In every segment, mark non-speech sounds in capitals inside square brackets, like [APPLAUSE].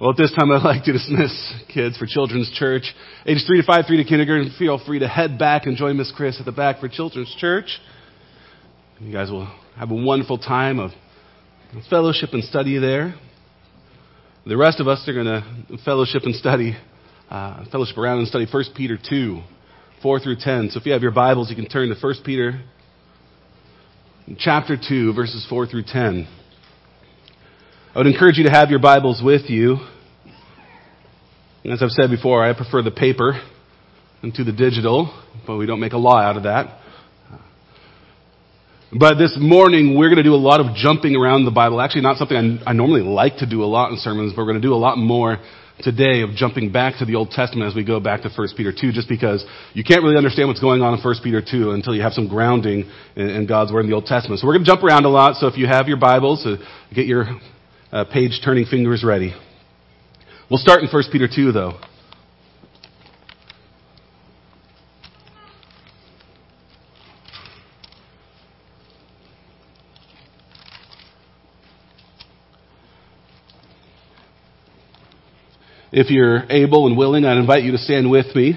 Well, at this time, I'd like to dismiss kids for Children's Church. Ages 3 to 5, 3 to kindergarten. Feel free to head back and join Miss Chris at the back for Children's Church. You guys will have a wonderful time of fellowship and study there. The rest of us are going to fellowship and study, uh, fellowship around and study 1 Peter 2, 4 through 10. So if you have your Bibles, you can turn to 1 Peter chapter 2, verses 4 through 10. I would encourage you to have your Bibles with you. As I've said before, I prefer the paper to the digital, but we don't make a law out of that. But this morning, we're going to do a lot of jumping around the Bible. Actually, not something I, I normally like to do a lot in sermons, but we're going to do a lot more today of jumping back to the Old Testament as we go back to 1 Peter 2, just because you can't really understand what's going on in 1 Peter 2 until you have some grounding in, in God's Word in the Old Testament. So we're going to jump around a lot, so if you have your Bibles, uh, get your uh, page turning fingers ready. We'll start in 1 Peter 2, though. If you're able and willing, I'd invite you to stand with me.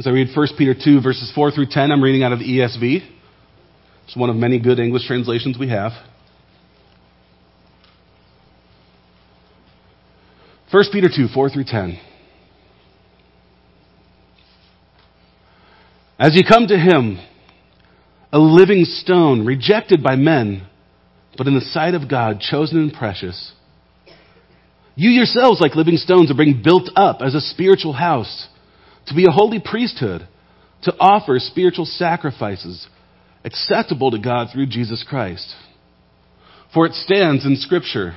As I read 1 Peter 2, verses 4 through 10, I'm reading out of ESV. It's one of many good English translations we have. 1 Peter 2, 4 through 10. As you come to him, a living stone, rejected by men, but in the sight of God, chosen and precious, you yourselves, like living stones, are being built up as a spiritual house, to be a holy priesthood, to offer spiritual sacrifices acceptable to God through Jesus Christ. For it stands in Scripture.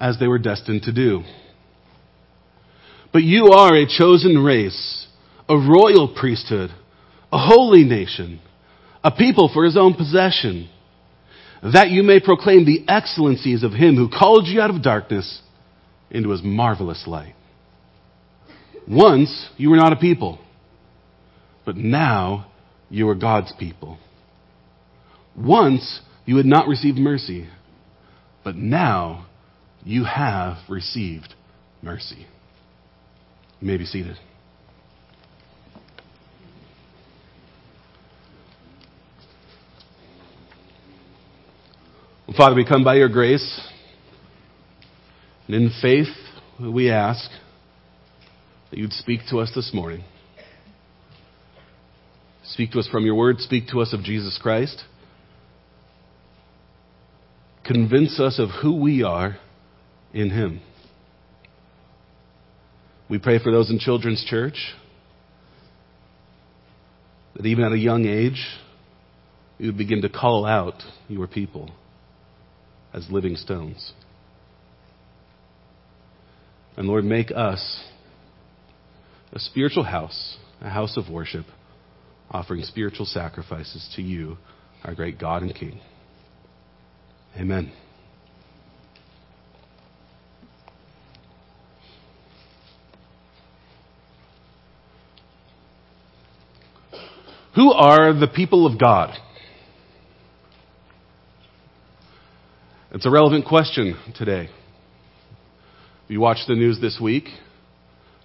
as they were destined to do. But you are a chosen race, a royal priesthood, a holy nation, a people for his own possession, that you may proclaim the excellencies of him who called you out of darkness into his marvelous light. Once you were not a people, but now you are God's people. Once you had not received mercy, but now you have received mercy. You may be seated. Well, Father, we come by your grace, and in faith we ask that you'd speak to us this morning. Speak to us from your word, speak to us of Jesus Christ. Convince us of who we are in Him. We pray for those in Children's Church that even at a young age, you would begin to call out your people as living stones. And Lord, make us a spiritual house, a house of worship, offering spiritual sacrifices to you, our great God and King. Amen. Who are the people of God? It's a relevant question today. If you watch the news this week,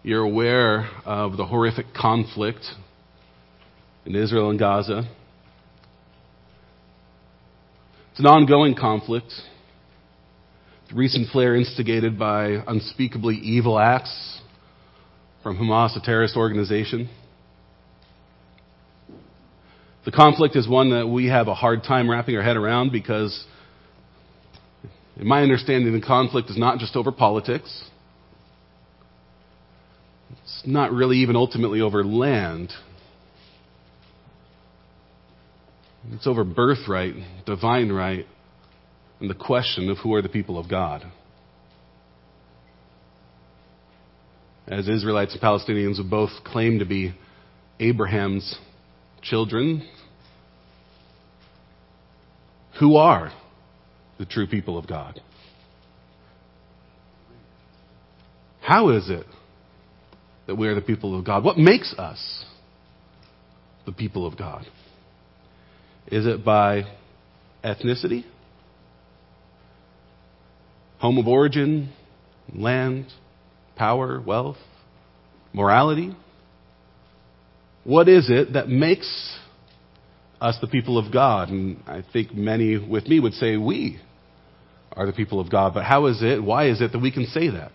you're aware of the horrific conflict in Israel and Gaza. It's an ongoing conflict. The recent flare instigated by unspeakably evil acts from Hamas, a terrorist organization. The conflict is one that we have a hard time wrapping our head around because, in my understanding, the conflict is not just over politics. It's not really even ultimately over land. It's over birthright, divine right, and the question of who are the people of God. as Israelites and Palestinians both claim to be Abraham's children, who are the true people of God? How is it that we are the people of God? What makes us the people of God? Is it by ethnicity? Home of origin? Land? Power? Wealth? Morality? What is it that makes us the people of God? And I think many with me would say we are the people of God. But how is it, why is it that we can say that?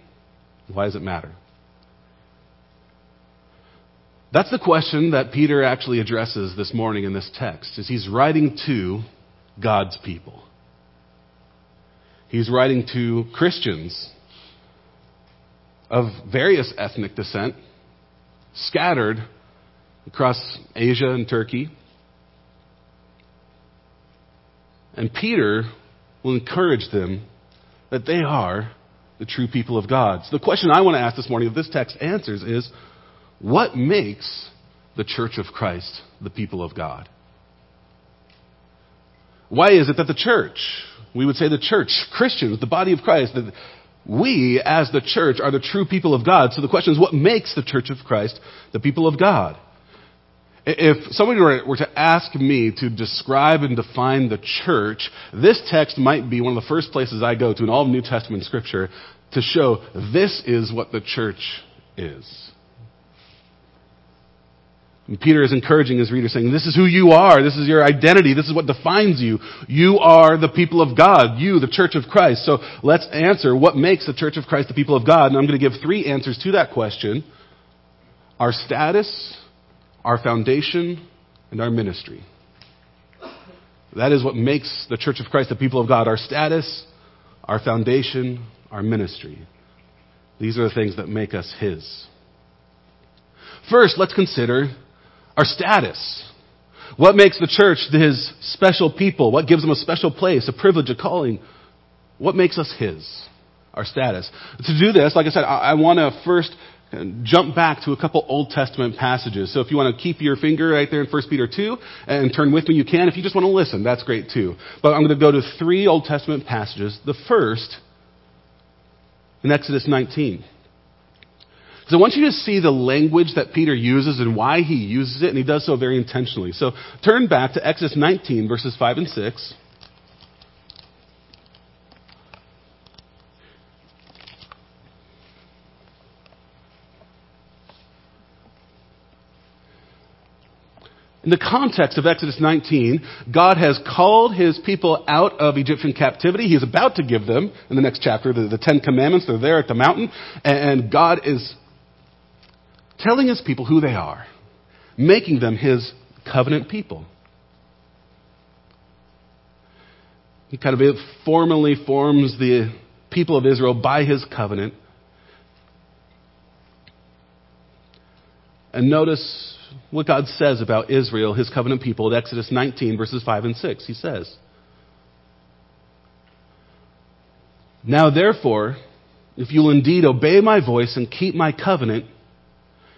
Why does it matter? That's the question that Peter actually addresses this morning in this text, as he's writing to God's people. He's writing to Christians of various ethnic descent, scattered across Asia and Turkey. And Peter will encourage them that they are the true people of God. So the question I want to ask this morning, if this text answers, is what makes the church of Christ the people of God? Why is it that the church, we would say the church, Christians, the body of Christ, that we as the church are the true people of God? So the question is, what makes the church of Christ the people of God? If somebody were to ask me to describe and define the church, this text might be one of the first places I go to in all of New Testament scripture to show this is what the church is. And Peter is encouraging his readers saying, this is who you are. This is your identity. This is what defines you. You are the people of God. You, the church of Christ. So let's answer what makes the church of Christ the people of God. And I'm going to give three answers to that question. Our status, our foundation, and our ministry. That is what makes the Church of Christ the people of God our status, our foundation, our ministry. These are the things that make us His. First, let's consider our status. What makes the church His special people? What gives them a special place, a privilege, a calling? What makes us His? Our status. To do this, like I said, I, I want to first jump back to a couple Old Testament passages. So if you want to keep your finger right there in 1 Peter 2 and turn with me, you can. If you just want to listen, that's great too. But I'm going to go to three Old Testament passages. The first in Exodus 19. So I want you to see the language that Peter uses and why he uses it, and he does so very intentionally. So turn back to Exodus 19, verses 5 and 6. In the context of Exodus 19, God has called his people out of Egyptian captivity. He is about to give them, in the next chapter, the, the Ten Commandments. They're there at the mountain. And God is telling his people who they are, making them his covenant people. He kind of formally forms the people of Israel by his covenant. And notice what God says about Israel, his covenant people, at Exodus 19, verses 5 and 6. He says, Now therefore, if you'll indeed obey my voice and keep my covenant,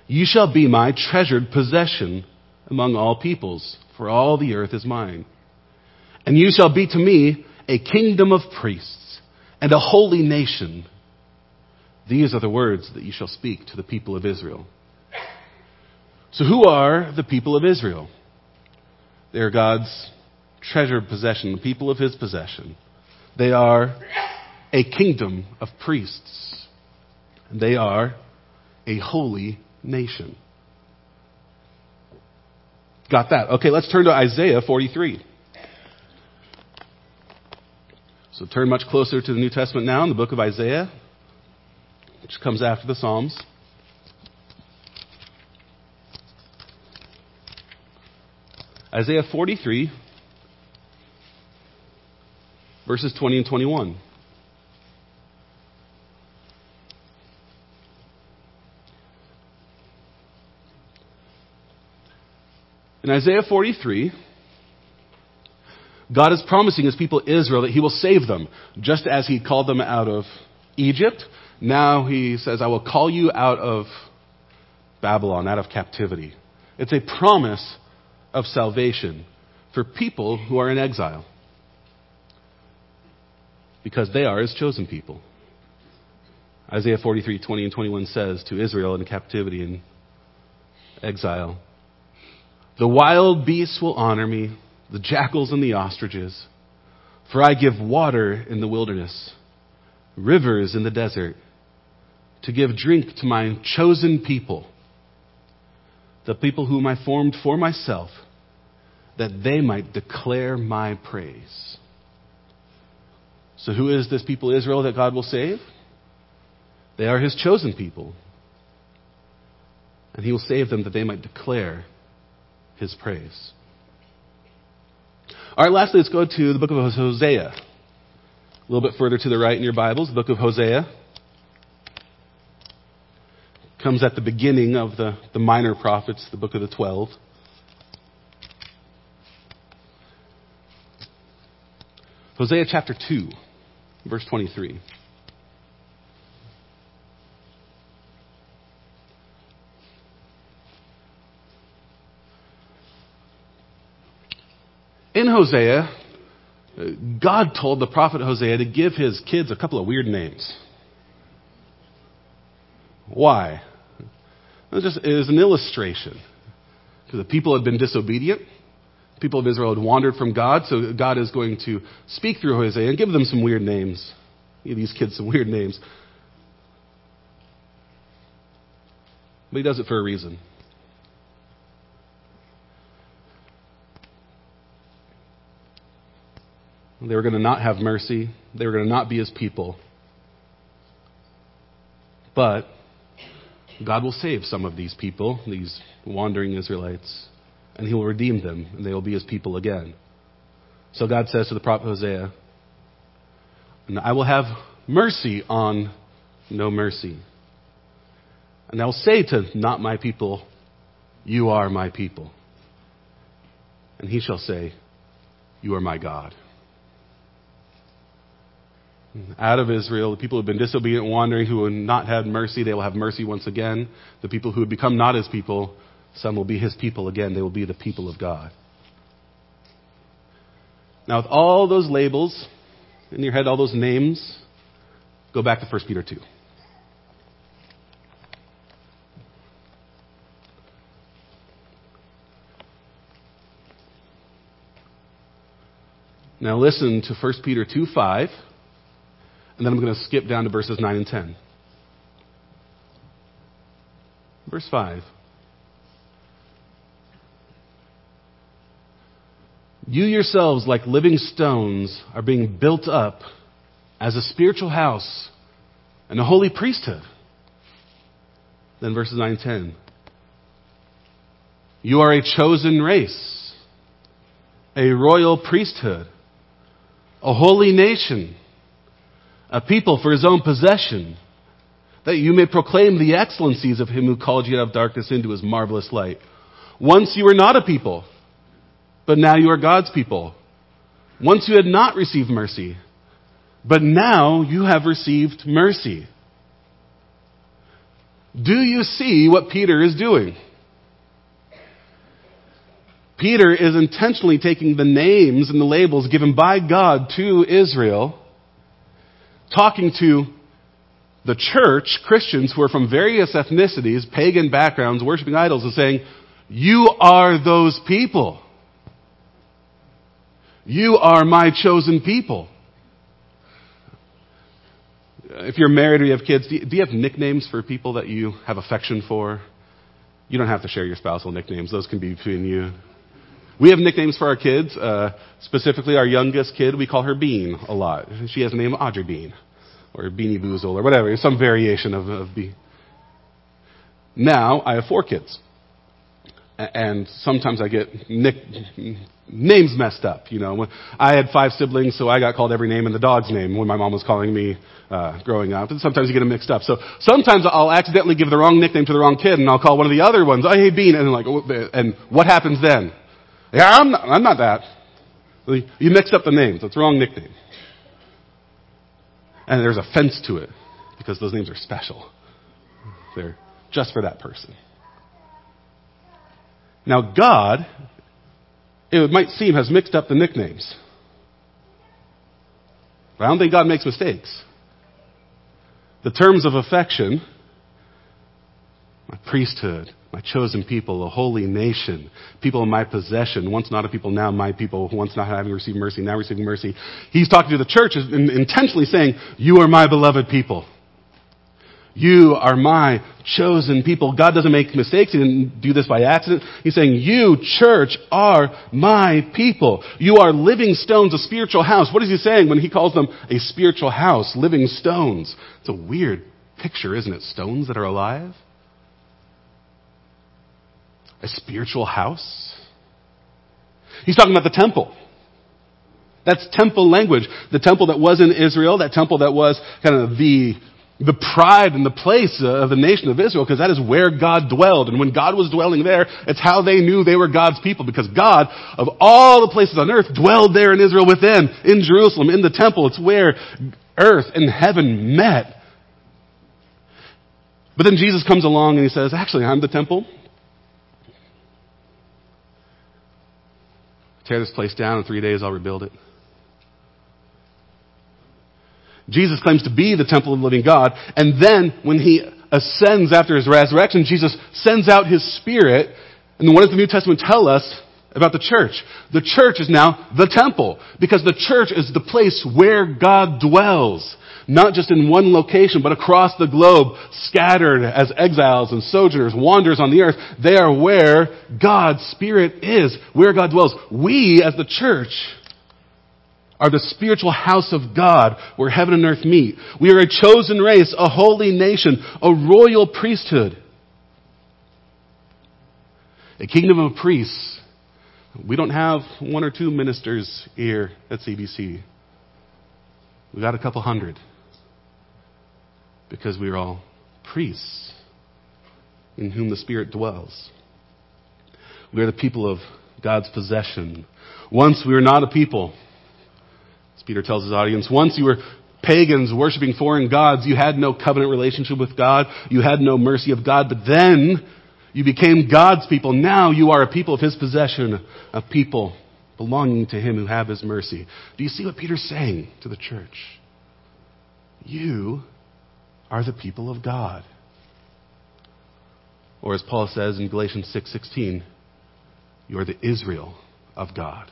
you shall be my treasured possession among all peoples, for all the earth is mine. And you shall be to me a kingdom of priests and a holy nation. These are the words that you shall speak to the people of Israel. So, who are the people of Israel? They are God's treasured possession, the people of his possession. They are a kingdom of priests. They are a holy nation. Got that? Okay, let's turn to Isaiah 43. So turn much closer to the New Testament now in the book of Isaiah, which comes after the Psalms. Isaiah 43, verses 20 and 21. In Isaiah 43, God is promising his people Israel that he will save them, just as he called them out of Egypt, now he says, I will call you out of Babylon, out of captivity. It's a promise of salvation for people who are in exile because they are his chosen people. Isaiah 43, 20 and 21 says to Israel in captivity and exile, The wild beasts will honor me, the jackals and the ostriches, for I give water in the wilderness, rivers in the desert, to give drink to my chosen people, the people whom I formed for myself, that they might declare my praise. So, who is this people Israel that God will save? They are his chosen people. And he will save them that they might declare his praise. All right, lastly, let's go to the book of Hosea. A little bit further to the right in your Bibles, the book of Hosea comes at the beginning of the, the minor prophets, the book of the twelve. Hosea chapter 2, verse 23. In Hosea, uh, God told the prophet Hosea to give his kids a couple of weird names. Why? It, just, it was an illustration. Because the people had been disobedient. The people of Israel had wandered from God, so God is going to speak through Hosea and give them some weird names. Give these kids some weird names. But he does it for a reason. They were going to not have mercy. They were going to not be his people. But God will save some of these people, these wandering Israelites, and he will redeem them, and they will be his people again. So God says to the prophet Hosea, and I will have mercy on no mercy. And I will say to not my people, You are my people. And he shall say, You are my God out of Israel. The people who have been disobedient, wandering, who have not had mercy, they will have mercy once again. The people who have become not his people, some will be his people again. They will be the people of God. Now, with all those labels in your head, all those names, go back to 1 Peter 2. Now listen to 1 Peter 2 5. And then I'm going to skip down to verses 9 and 10. Verse 5. You yourselves, like living stones, are being built up as a spiritual house and a holy priesthood. Then verses 9 and 10. You are a chosen race, a royal priesthood, a holy nation a people for his own possession, that you may proclaim the excellencies of him who called you out of darkness into his marvelous light. Once you were not a people, but now you are God's people. Once you had not received mercy, but now you have received mercy. Do you see what Peter is doing? Peter is intentionally taking the names and the labels given by God to Israel talking to the church, Christians who are from various ethnicities, pagan backgrounds, worshiping idols, and saying, You are those people. You are my chosen people. If you're married or you have kids, do you have nicknames for people that you have affection for? You don't have to share your spousal nicknames, those can be between you. We have nicknames for our kids. Uh, specifically, our youngest kid, we call her Bean a lot. She has the name Audrey Bean, or Beanie Boozle, or whatever, some variation of, of Bean. Now, I have four kids. And sometimes I get nick, names messed up. You know, I had five siblings, so I got called every name in the dog's name when my mom was calling me uh, growing up. And sometimes you get them mixed up. So sometimes I'll accidentally give the wrong nickname to the wrong kid, and I'll call one of the other ones, "Oh, hey, Bean," and like, and what happens then? Yeah, I'm not, I'm not that. You mixed up the names. It's the wrong nickname. And there's offense to it. because those names are special. They're just for that person. Now, God, it might seem, has mixed up the nicknames. But I don't think God makes mistakes. The terms of affection, my priesthood, my chosen people, a holy nation, people in my possession, once not a people, now my people, once not having received mercy, now receiving mercy. He's talking to the church intentionally saying, You are my beloved people. You are my chosen people. God doesn't make mistakes. He didn't do this by accident. He's saying, you, church, are my people. You are living stones, a spiritual house. What is he saying when he calls them a spiritual house, living stones? It's a weird picture, isn't it? Stones that are alive? A spiritual house? He's talking about the temple. That's temple language. The temple that was in Israel, that temple that was kind of the the pride and the place of the nation of Israel because that is where God dwelled. And when God was dwelling there, it's how they knew they were God's people because God, of all the places on earth, dwelled there in Israel within, in Jerusalem, in the temple. It's where earth and heaven met. But then Jesus comes along and he says, actually, I'm the temple. Tear this place down in three days, I'll rebuild it. Jesus claims to be the temple of the living God. And then when he ascends after his resurrection, Jesus sends out his spirit. And what does the New Testament tell us about the church? The church is now the temple because the church is the place where God dwells. Not just in one location, but across the globe, scattered as exiles and sojourners, wanderers on the earth. They are where God's Spirit is, where God dwells. We, as the church, are the spiritual house of God where heaven and earth meet. We are a chosen race, a holy nation, a royal priesthood, a kingdom of priests. We don't have one or two ministers here at CBC. We've got a couple hundred because we are all priests in whom the Spirit dwells. We are the people of God's possession. Once we were not a people as Peter tells his audience, once you were pagans worshiping foreign gods, you had no covenant relationship with God, you had no mercy of God, but then you became God's people. Now you are a people of his possession, a people belonging to him who have his mercy. Do you see what Peter's saying to the church? You are the people of God. Or as Paul says in Galatians 6:16, you are the Israel of God.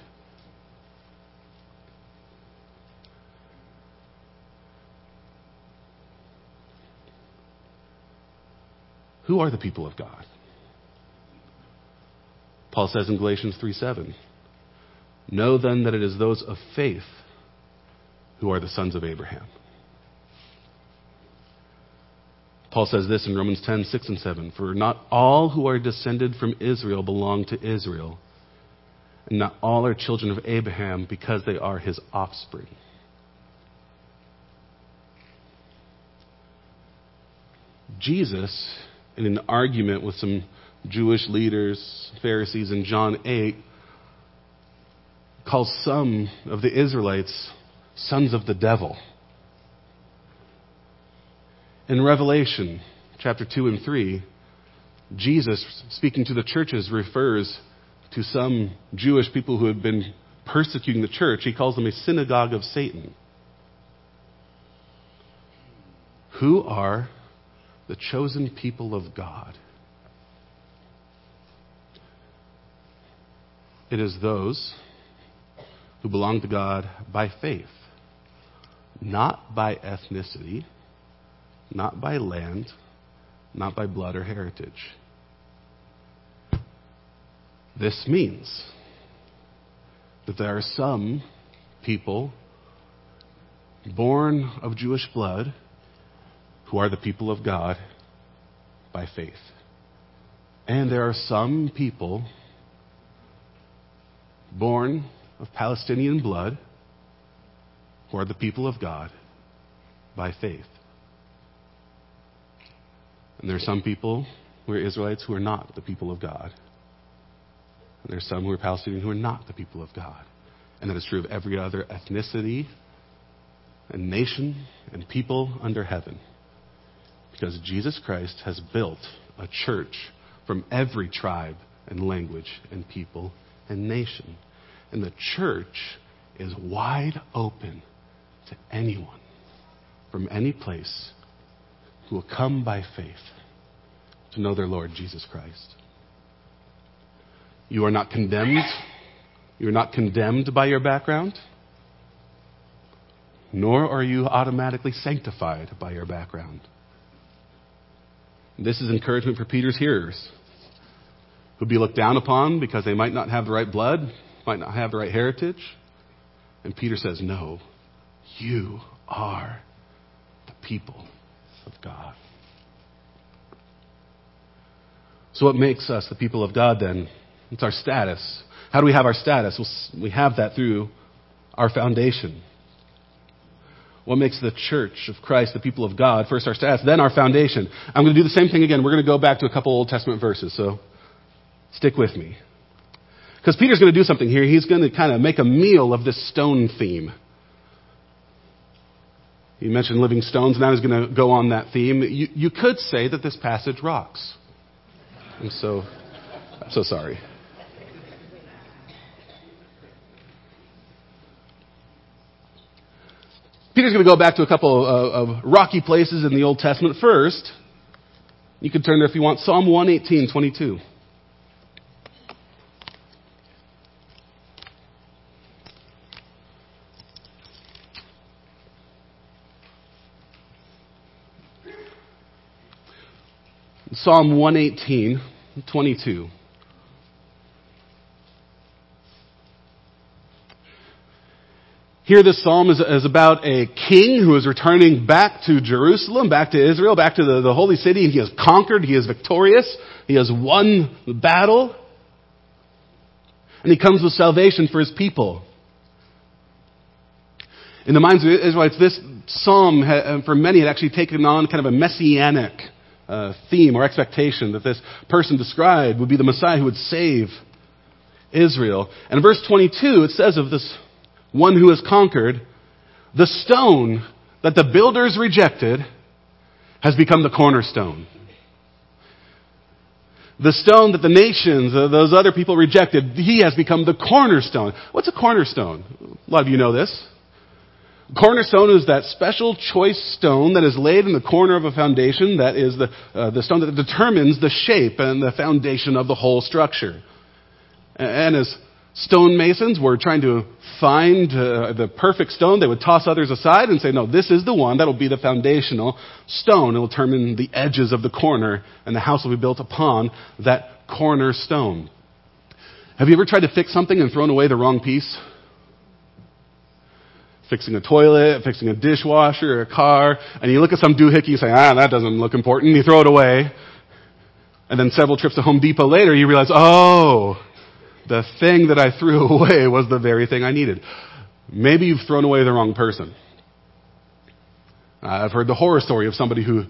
Who are the people of God? Paul says in Galatians 3 7, Know then that it is those of faith who are the sons of Abraham. Paul says this in Romans 10 6 and 7 For not all who are descended from Israel belong to Israel, and not all are children of Abraham because they are his offspring. Jesus in an argument with some Jewish leaders, Pharisees, in John 8, calls some of the Israelites sons of the devil. In Revelation chapter 2 and 3, Jesus, speaking to the churches, refers to some Jewish people who had been persecuting the church. He calls them a synagogue of Satan. Who are the chosen people of God. It is those who belong to God by faith, not by ethnicity, not by land, not by blood or heritage. This means that there are some people born of Jewish blood who are the people of God by faith. And there are some people born of Palestinian blood who are the people of God by faith. And there are some people who are Israelites who are not the people of God. And there are some who are Palestinian who are not the people of God. And that is true of every other ethnicity and nation and people under heaven. Because Jesus Christ has built a church from every tribe and language and people and nation. And the church is wide open to anyone from any place who will come by faith to know their Lord Jesus Christ. You are not condemned. You are not condemned by your background, nor are you automatically sanctified by your background. This is encouragement for Peter's hearers who'd be looked down upon because they might not have the right blood, might not have the right heritage. And Peter says, No, you are the people of God. So, what makes us the people of God then? It's our status. How do we have our status? Well, we have that through our foundation. What makes the church of Christ the people of God? First, our status, then our foundation. I'm going to do the same thing again. We're going to go back to a couple Old Testament verses, so stick with me. Because Peter's going to do something here. He's going to kind of make a meal of this stone theme. He mentioned living stones, and now he's going to go on that theme. You, you could say that this passage rocks. I'm so, I'm so sorry. Peter's going to go back to a couple of, of rocky places in the Old Testament. First, you can turn there if you want, Psalm 118, 22. Psalm 118, 22. Here, this psalm is, is, about a king who is returning back to Jerusalem, back to Israel, back to the, the holy city, and he has conquered, he is victorious, he has won the battle, and he comes with salvation for his people. In the minds of Israelites, this psalm, for many, had actually taken on kind of a messianic uh, theme or expectation that this person described would be the Messiah who would save Israel. And in verse 22, it says of this one who has conquered, the stone that the builders rejected has become the cornerstone. The stone that the nations, uh, those other people rejected, he has become the cornerstone. What's a cornerstone? A lot of you know this. Cornerstone is that special choice stone that is laid in the corner of a foundation that is the, uh, the stone that determines the shape and the foundation of the whole structure. And as stonemasons were trying to find uh, the perfect stone, they would toss others aside and say, no, this is the one that will be the foundational stone. It will determine the edges of the corner, and the house will be built upon that corner stone. Have you ever tried to fix something and thrown away the wrong piece? Fixing a toilet, fixing a dishwasher, a car, and you look at some doohickey, and say, ah, that doesn't look important, you throw it away. And then several trips to Home Depot later, you realize, oh, the thing that I threw [LAUGHS] away was the very thing I needed. Maybe you've thrown away the wrong person. I've heard the horror story of somebody who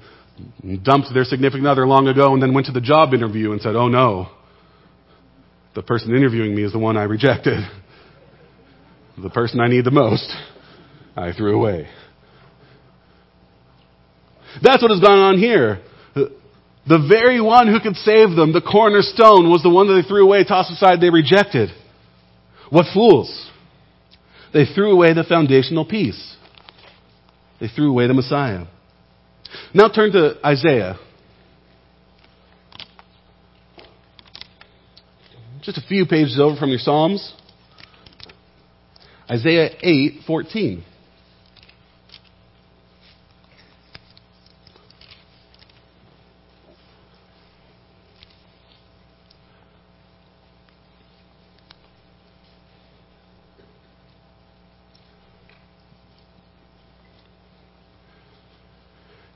dumped their significant other long ago and then went to the job interview and said, oh no, the person interviewing me is the one I rejected. The person I need the most, I threw away. That's what has gone on here. The very one who could save them, the cornerstone, was the one that they threw away, tossed aside, they rejected. What fools! They threw away the foundational piece. They threw away the Messiah. Now turn to Isaiah. Just a few pages over from your Psalms. Isaiah 8:14.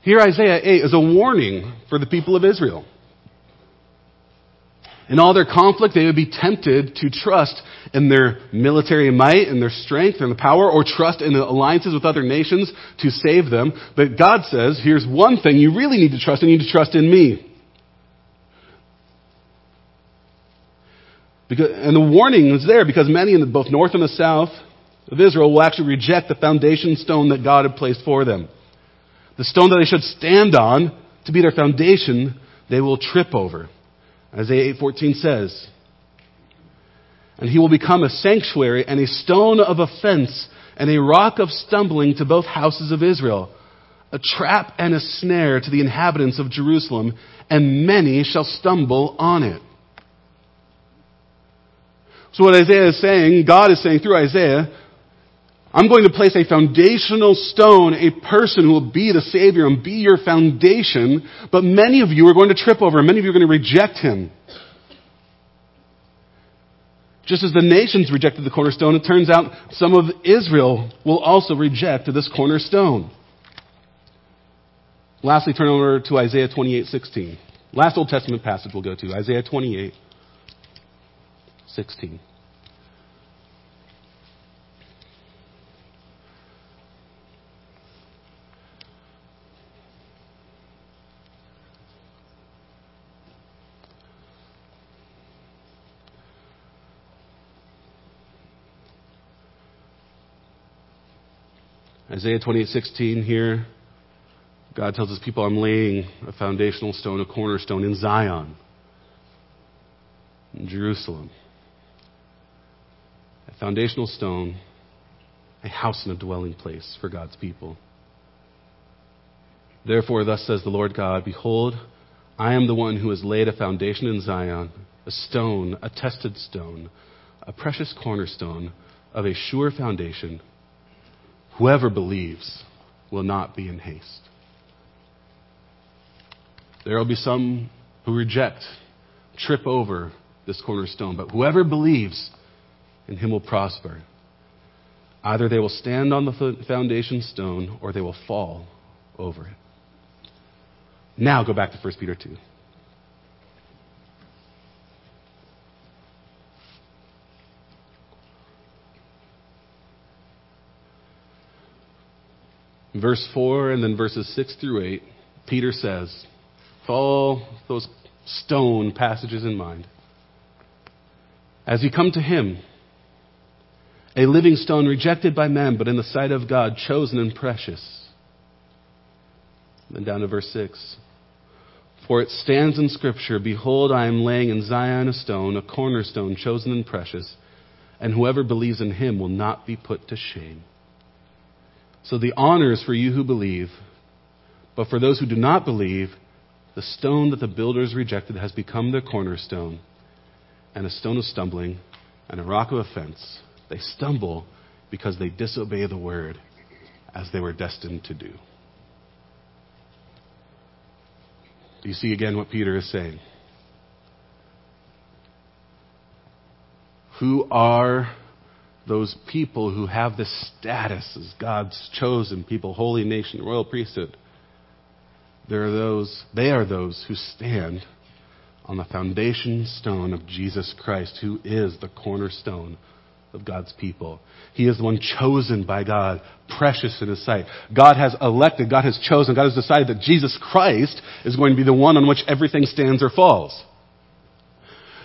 Here, Isaiah 8 is a warning for the people of Israel. In all their conflict, they would be tempted to trust in their military might and their strength and the power, or trust in the alliances with other nations to save them. But God says, here's one thing you really need to trust, and you need to trust in me. Because, and the warning is there because many in both north and the south of Israel will actually reject the foundation stone that God had placed for them the stone that they should stand on to be their foundation, they will trip over. Isaiah 8:14 says, "And he will become a sanctuary and a stone of offense and a rock of stumbling to both houses of Israel, a trap and a snare to the inhabitants of Jerusalem, and many shall stumble on it." So what Isaiah is saying, God is saying through Isaiah, I'm going to place a foundational stone, a person who will be the Savior and be your foundation, but many of you are going to trip over him. Many of you are going to reject him. Just as the nations rejected the cornerstone, it turns out some of Israel will also reject this cornerstone. Lastly, turn over to Isaiah 28:16. Last Old Testament passage we'll go to, Isaiah 28, 16. Isaiah 28:16 here, God tells his people, I'm laying a foundational stone, a cornerstone in Zion, in Jerusalem. A foundational stone, a house and a dwelling place for God's people. Therefore, thus says the Lord God Behold, I am the one who has laid a foundation in Zion, a stone, a tested stone, a precious cornerstone of a sure foundation. Whoever believes will not be in haste. There will be some who reject, trip over this cornerstone, but whoever believes in him will prosper. Either they will stand on the foundation stone or they will fall over it. Now go back to 1 Peter 2. Verse 4 and then verses 6 through 8, Peter says, with all those stone passages in mind, as you come to him, a living stone rejected by men, but in the sight of God, chosen and precious. Then down to verse 6. For it stands in Scripture Behold, I am laying in Zion a stone, a cornerstone, chosen and precious, and whoever believes in him will not be put to shame. So the honor is for you who believe, but for those who do not believe, the stone that the builders rejected has become their cornerstone, and a stone of stumbling, and a rock of offense. They stumble because they disobey the word as they were destined to do. Do you see again what Peter is saying? Who are those people who have this status as God's chosen people, holy nation, royal priesthood? There are those, they are those who stand on the foundation stone of Jesus Christ, who is the cornerstone of God's people. He is the one chosen by God, precious in His sight. God has elected, God has chosen, God has decided that Jesus Christ is going to be the one on which everything stands or falls.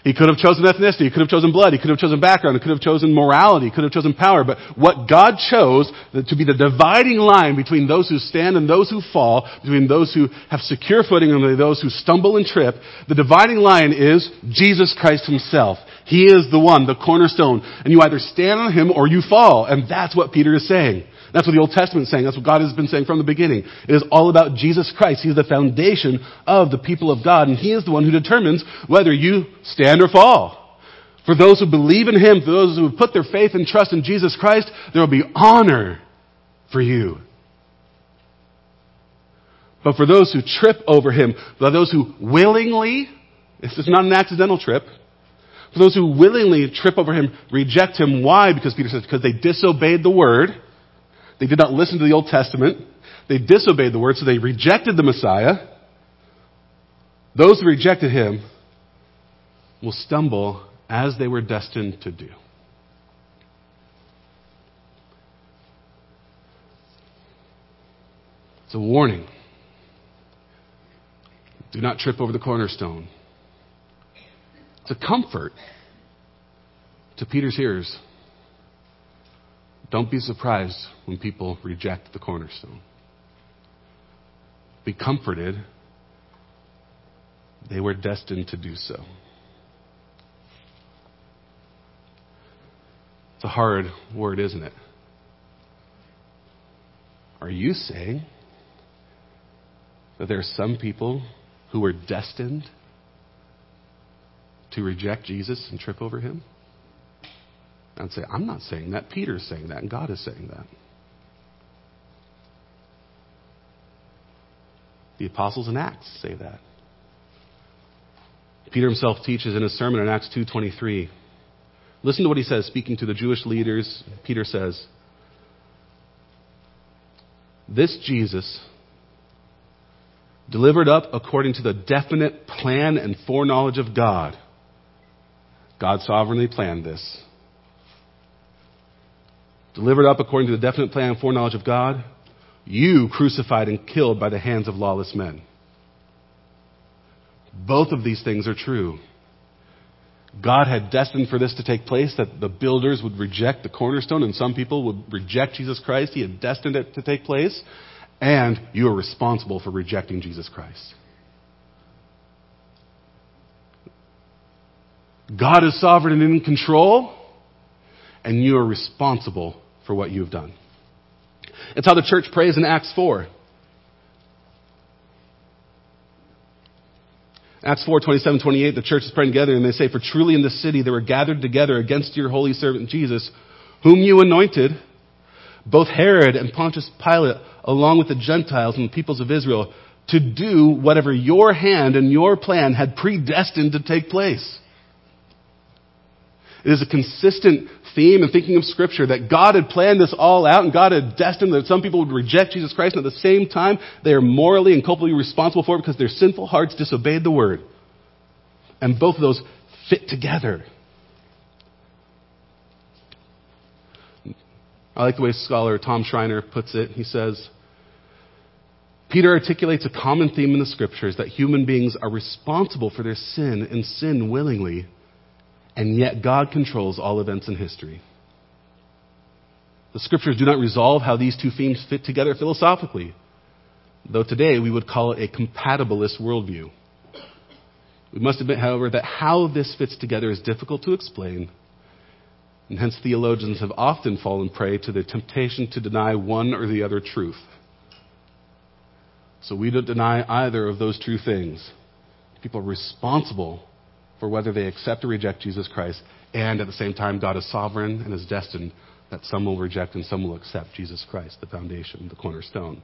He could have chosen ethnicity. He could have chosen blood. He could have chosen background. He could have chosen morality. He could have chosen power. But what God chose to be the dividing line between those who stand and those who fall, between those who have secure footing and those who stumble and trip, the dividing line is Jesus Christ Himself. He is the one, the cornerstone. And you either stand on Him or you fall. And that's what Peter is saying. That's what the Old Testament is saying. That's what God has been saying from the beginning. It is all about Jesus Christ. He's the foundation of the people of God, and He is the one who determines whether you stand or fall. For those who believe in Him, for those who put their faith and trust in Jesus Christ, there will be honor for you. But for those who trip over Him, for those who willingly, this is not an accidental trip, for those who willingly trip over Him, reject Him. Why? Because Peter says, because they disobeyed the Word they did not listen to the Old Testament. They disobeyed the word, so they rejected the Messiah. Those who rejected him will stumble as they were destined to do. It's a warning. Do not trip over the cornerstone. It's a comfort to Peter's hearers. Don't be surprised when people reject the cornerstone. Be comforted they were destined to do so. It's a hard word, isn't it? Are you saying that there are some people who were destined to reject Jesus and trip over him? I'd say, I'm not saying that. Peter's saying that, and God is saying that. The apostles in Acts say that. Peter himself teaches in his sermon in Acts 2:23. Listen to what he says speaking to the Jewish leaders. Peter says, "This Jesus delivered up according to the definite plan and foreknowledge of God. God sovereignly planned this. Delivered up according to the definite plan and foreknowledge of God, you crucified and killed by the hands of lawless men. Both of these things are true. God had destined for this to take place, that the builders would reject the cornerstone and some people would reject Jesus Christ. He had destined it to take place, and you are responsible for rejecting Jesus Christ. God is sovereign and in control, and you are responsible for what you've done. It's how the church prays in Acts 4. Acts 4, 27, 28, the church is praying together and they say, For truly in this city they were gathered together against your holy servant Jesus, whom you anointed, both Herod and Pontius Pilate, along with the Gentiles and the peoples of Israel, to do whatever your hand and your plan had predestined to take place. It is a consistent theme in thinking of Scripture that God had planned this all out and God had destined that some people would reject Jesus Christ, and at the same time, they are morally and culpably responsible for it because their sinful hearts disobeyed the Word. And both of those fit together. I like the way scholar Tom Schreiner puts it. He says, Peter articulates a common theme in the scriptures that human beings are responsible for their sin and sin willingly and yet God controls all events in history. The scriptures do not resolve how these two themes fit together philosophically, though today we would call it a compatibilist worldview. We must admit, however, that how this fits together is difficult to explain, and hence theologians have often fallen prey to the temptation to deny one or the other truth. So we don't deny either of those true things. People are responsible whether they accept or reject Jesus Christ. And at the same time, God is sovereign and is destined that some will reject and some will accept Jesus Christ, the foundation, the cornerstone.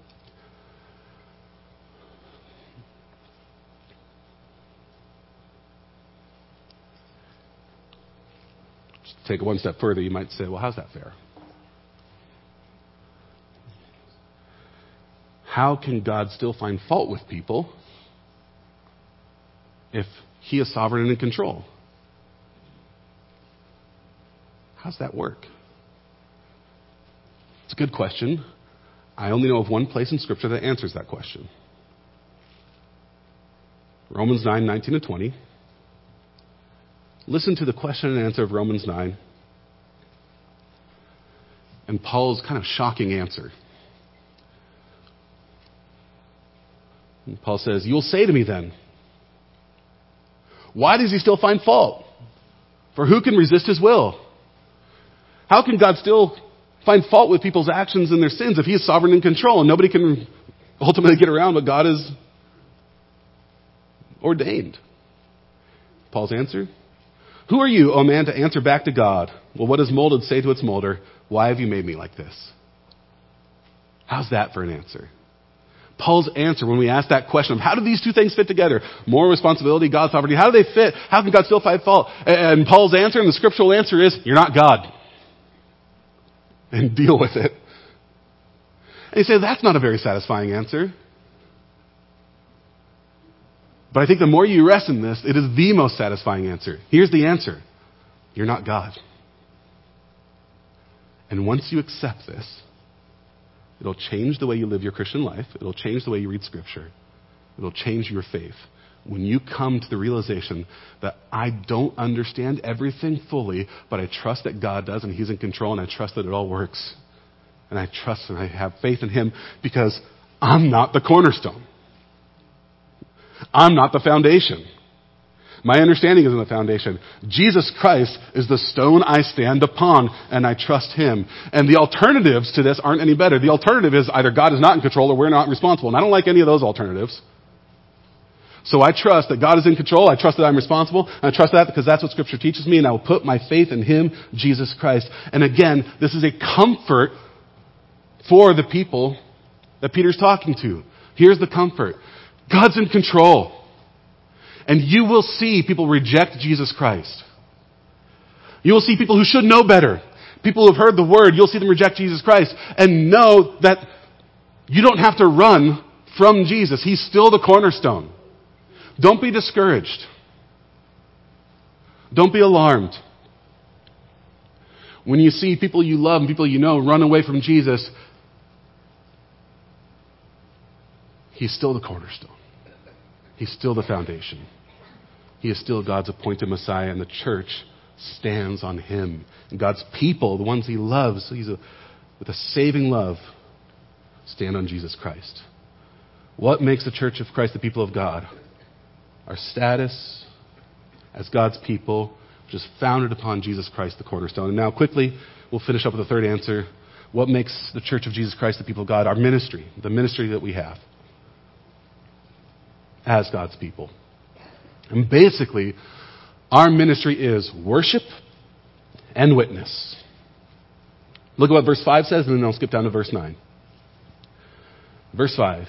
Just take it one step further, you might say, well, how's that fair? How can God still find fault with people if he is sovereign and in control. How's that work? It's a good question. I only know of one place in Scripture that answers that question. Romans 9, 19 to 20. Listen to the question and answer of Romans 9 and Paul's kind of shocking answer. And Paul says, You'll say to me then, why does he still find fault? For who can resist his will? How can God still find fault with people's actions and their sins if he is sovereign and control and nobody can ultimately get around what God has ordained? Paul's answer? Who are you, O oh man, to answer back to God? Well, what does molded say to its molder? Why have you made me like this? How's that for an answer? Paul's answer when we ask that question of how do these two things fit together? More responsibility, God's sovereignty. How do they fit? How can God still find fault? And Paul's answer and the scriptural answer is, you're not God. And [LAUGHS] deal with it. And you say, that's not a very satisfying answer. But I think the more you rest in this, it is the most satisfying answer. Here's the answer. You're not God. And once you accept this, It'll change the way you live your Christian life. It'll change the way you read Scripture. It'll change your faith. When you come to the realization that I don't understand everything fully, but I trust that God does and He's in control and I trust that it all works. And I trust and I have faith in Him because I'm not the cornerstone. I'm not the foundation. My understanding isn't the foundation. Jesus Christ is the stone I stand upon, and I trust Him. And the alternatives to this aren't any better. The alternative is either God is not in control or we're not responsible. And I don't like any of those alternatives. So I trust that God is in control. I trust that I'm responsible. And I trust that because that's what Scripture teaches me, and I will put my faith in Him, Jesus Christ. And again, this is a comfort for the people that Peter's talking to. Here's the comfort God's in control. And you will see people reject Jesus Christ. You will see people who should know better. People who have heard the word, you'll see them reject Jesus Christ and know that you don't have to run from Jesus. He's still the cornerstone. Don't be discouraged. Don't be alarmed. When you see people you love and people you know run away from Jesus, He's still the cornerstone. He's still the foundation. He is still God's appointed Messiah, and the church stands on Him. And God's people, the ones He loves, He's a, with a saving love, stand on Jesus Christ. What makes the church of Christ the people of God? Our status as God's people, which is founded upon Jesus Christ, the cornerstone. And now, quickly, we'll finish up with the third answer. What makes the church of Jesus Christ the people of God? Our ministry, the ministry that we have as God's people. And basically, our ministry is worship and witness. Look at what verse 5 says, and then I'll skip down to verse 9. Verse 5.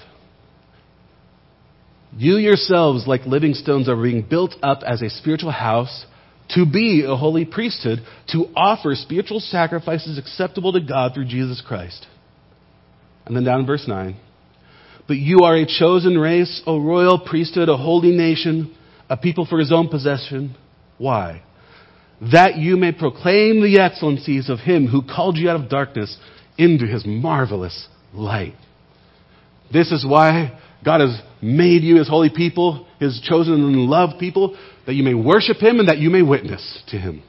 You yourselves, like living stones, are being built up as a spiritual house to be a holy priesthood, to offer spiritual sacrifices acceptable to God through Jesus Christ. And then down in verse 9. But you are a chosen race, a royal priesthood, a holy nation, a people for his own possession. Why? That you may proclaim the excellencies of him who called you out of darkness into his marvelous light. This is why God has made you his holy people, his chosen and loved people, that you may worship him and that you may witness to him.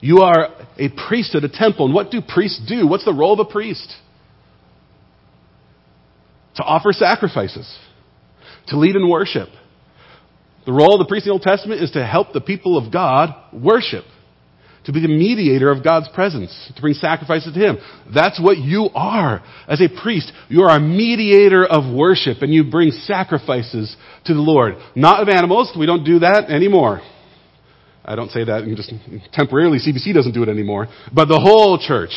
You are a priesthood, a temple. And what do priests do? What's the role of a priest? to offer sacrifices, to lead in worship. The role of the priest in the Old Testament is to help the people of God worship, to be the mediator of God's presence, to bring sacrifices to Him. That's what you are as a priest. You are a mediator of worship, and you bring sacrifices to the Lord. Not of animals. We don't do that anymore. I don't say that just temporarily. CBC doesn't do it anymore. But the whole church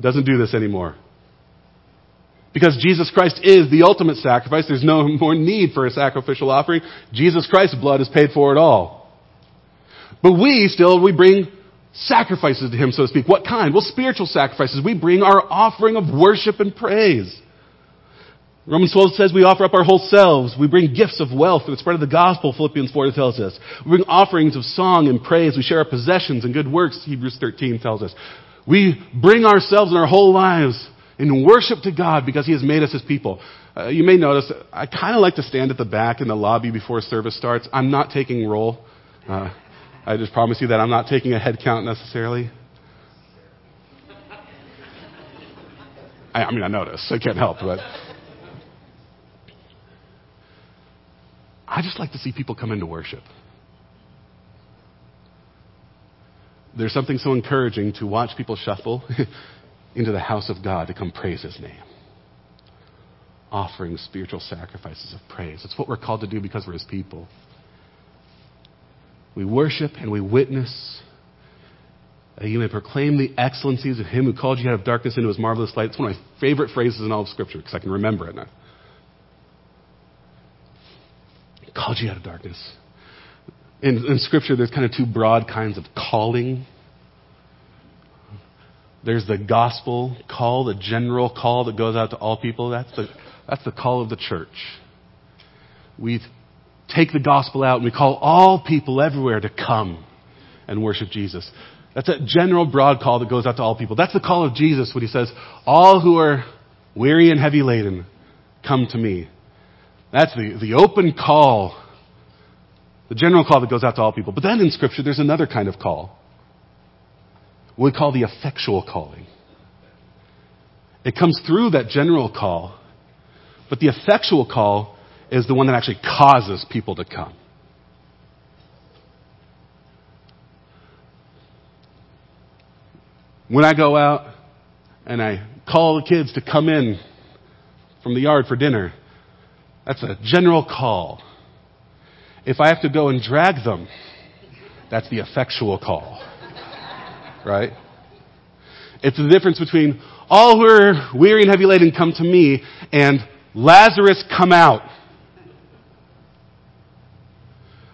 doesn't do this anymore. Because Jesus Christ is the ultimate sacrifice, there's no [LAUGHS] more need for a sacrificial offering. Jesus Christ's blood has paid for it all. But we still, we bring sacrifices to Him, so to speak. What kind? Well, spiritual sacrifices. We bring our offering of worship and praise. Romans 12 says we offer up our whole selves. We bring gifts of wealth for the spread of the gospel, Philippians 4 tells us. We bring offerings of song and praise. We share our possessions and good works, Hebrews 13 tells us. We bring ourselves and our whole lives in worship to God because He has made us His people. Uh, you may notice I kind of like to stand at the back in the lobby before service starts. I'm not taking roll. Uh, I just promise you that I'm not taking a head count necessarily. I, I mean, I notice. I can't help, but. I just like to see people come into worship. There's something so encouraging to watch people shuffle [LAUGHS] into the house of God to come praise His name. Offering spiritual sacrifices of praise. It's what we're called to do because we're His people. We worship and we witness that you may proclaim the excellencies of Him who called you out of darkness into His marvelous light. It's one of my favorite phrases in all of Scripture because I can remember it now. He called you out of darkness. In, in Scripture, there's kind of two broad kinds of calling there's the gospel call, the general call that goes out to all people. That's the, that's the call of the church. We take the gospel out and we call all people everywhere to come and worship Jesus. That's a general broad call that goes out to all people. That's the call of Jesus when he says, All who are weary and heavy laden, come to me. That's the, the open call, the general call that goes out to all people. But then in Scripture, there's another kind of call what we call the effectual calling. It comes through that general call, but the effectual call is the one that actually causes people to come. When I go out and I call the kids to come in from the yard for dinner, that's a general call. If I have to go and drag them, that's the effectual call. Right? It's the difference between all who are weary and heavy laden come to me and Lazarus come out.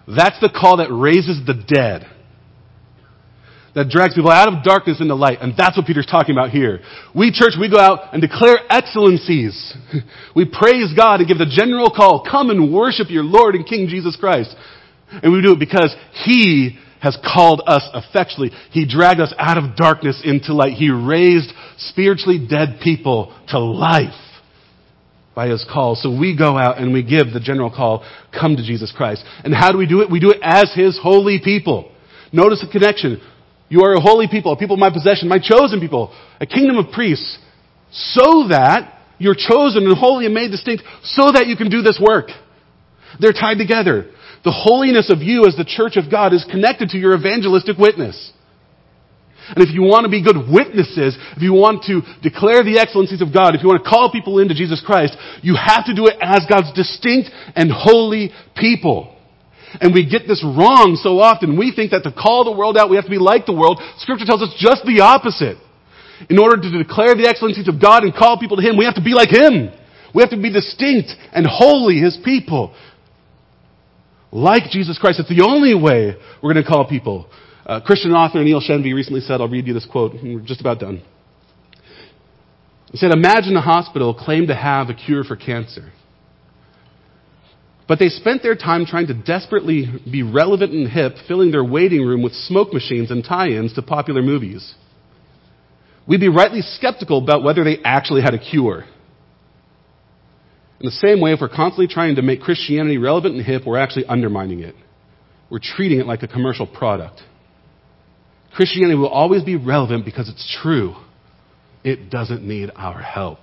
That's the call that raises the dead. That drags people out of darkness into light. And that's what Peter's talking about here. We, church, we go out and declare excellencies. [LAUGHS] We praise God and give the general call, come and worship your Lord and King Jesus Christ. And we do it because He has called us effectually. He dragged us out of darkness into light. He raised spiritually dead people to life by his call. So we go out and we give the general call, come to Jesus Christ. And how do we do it? We do it as his holy people. Notice the connection. You are a holy people, a people of my possession, my chosen people, a kingdom of priests, so that you're chosen and holy and made distinct, so that you can do this work. They're tied together. The holiness of you as the church of God is connected to your evangelistic witness. And if you want to be good witnesses, if you want to declare the excellencies of God, if you want to call people into Jesus Christ, you have to do it as God's distinct and holy people. And we get this wrong so often. We think that to call the world out, we have to be like the world. Scripture tells us just the opposite. In order to declare the excellencies of God and call people to Him, we have to be like Him. We have to be distinct and holy, His people like Jesus Christ. It's the only way we're going to call people. Uh, Christian author Neil Shenvi recently said, I'll read you this quote, we're just about done. He said, Imagine a hospital claimed to have a cure for cancer. But they spent their time trying to desperately be relevant and hip, filling their waiting room with smoke machines and tie ins to popular movies. We'd be rightly skeptical about whether they actually had a cure. In the same way, if we're constantly trying to make Christianity relevant and hip, we're actually undermining it. We're treating it like a commercial product. Christianity will always be relevant because it's true. It doesn't need our help.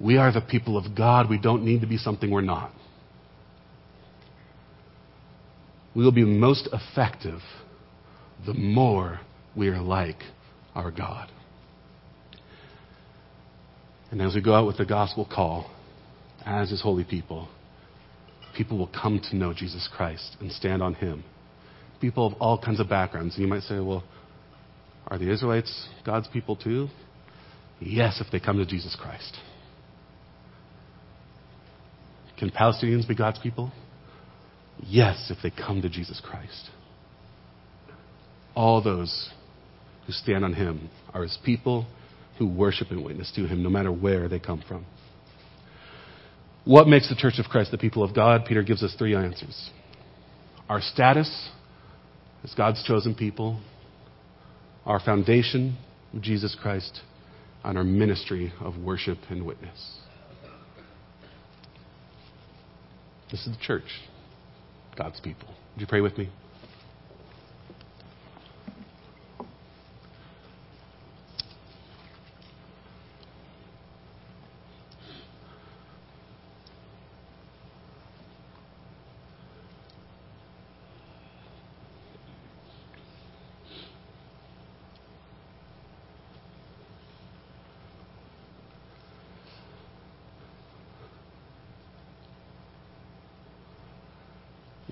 We are the people of God. We don't need to be something we're not. We will be most effective the more we are like our God. And as we go out with the gospel call, as his holy people, people will come to know Jesus Christ and stand on him. People of all kinds of backgrounds. And you might say, well, are the Israelites God's people too? Yes, if they come to Jesus Christ. Can Palestinians be God's people? Yes, if they come to Jesus Christ. All those who stand on him are his people who worship and witness to him, no matter where they come from. What makes the Church of Christ the people of God? Peter gives us three answers. Our status as God's chosen people, our foundation of Jesus Christ, and our ministry of worship and witness. This is the church, God's people. Would you pray with me?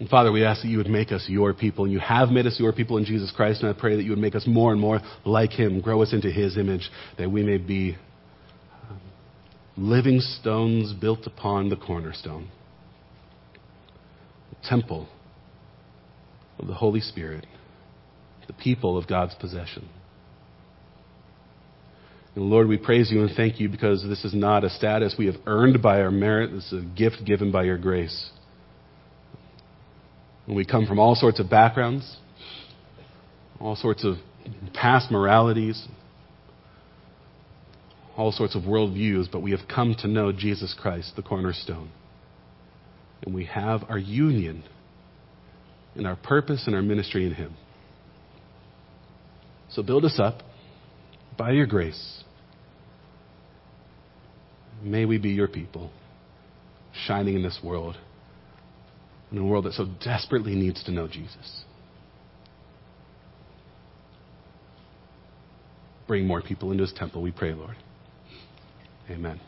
And Father, we ask that you would make us your people, and you have made us your people in Jesus Christ, and I pray that you would make us more and more like him, grow us into his image, that we may be um, living stones built upon the cornerstone, the temple of the Holy Spirit, the people of God's possession. And Lord, we praise you and thank you because this is not a status we have earned by our merit. This is a gift given by your grace. And we come from all sorts of backgrounds, all sorts of past moralities, all sorts of worldviews, but we have come to know Jesus Christ, the cornerstone. And we have our union and our purpose and our ministry in Him. So build us up by your grace. May we be your people, shining in this world in a world that so desperately needs to know Jesus. Bring more people into his temple, we pray, Lord. Amen.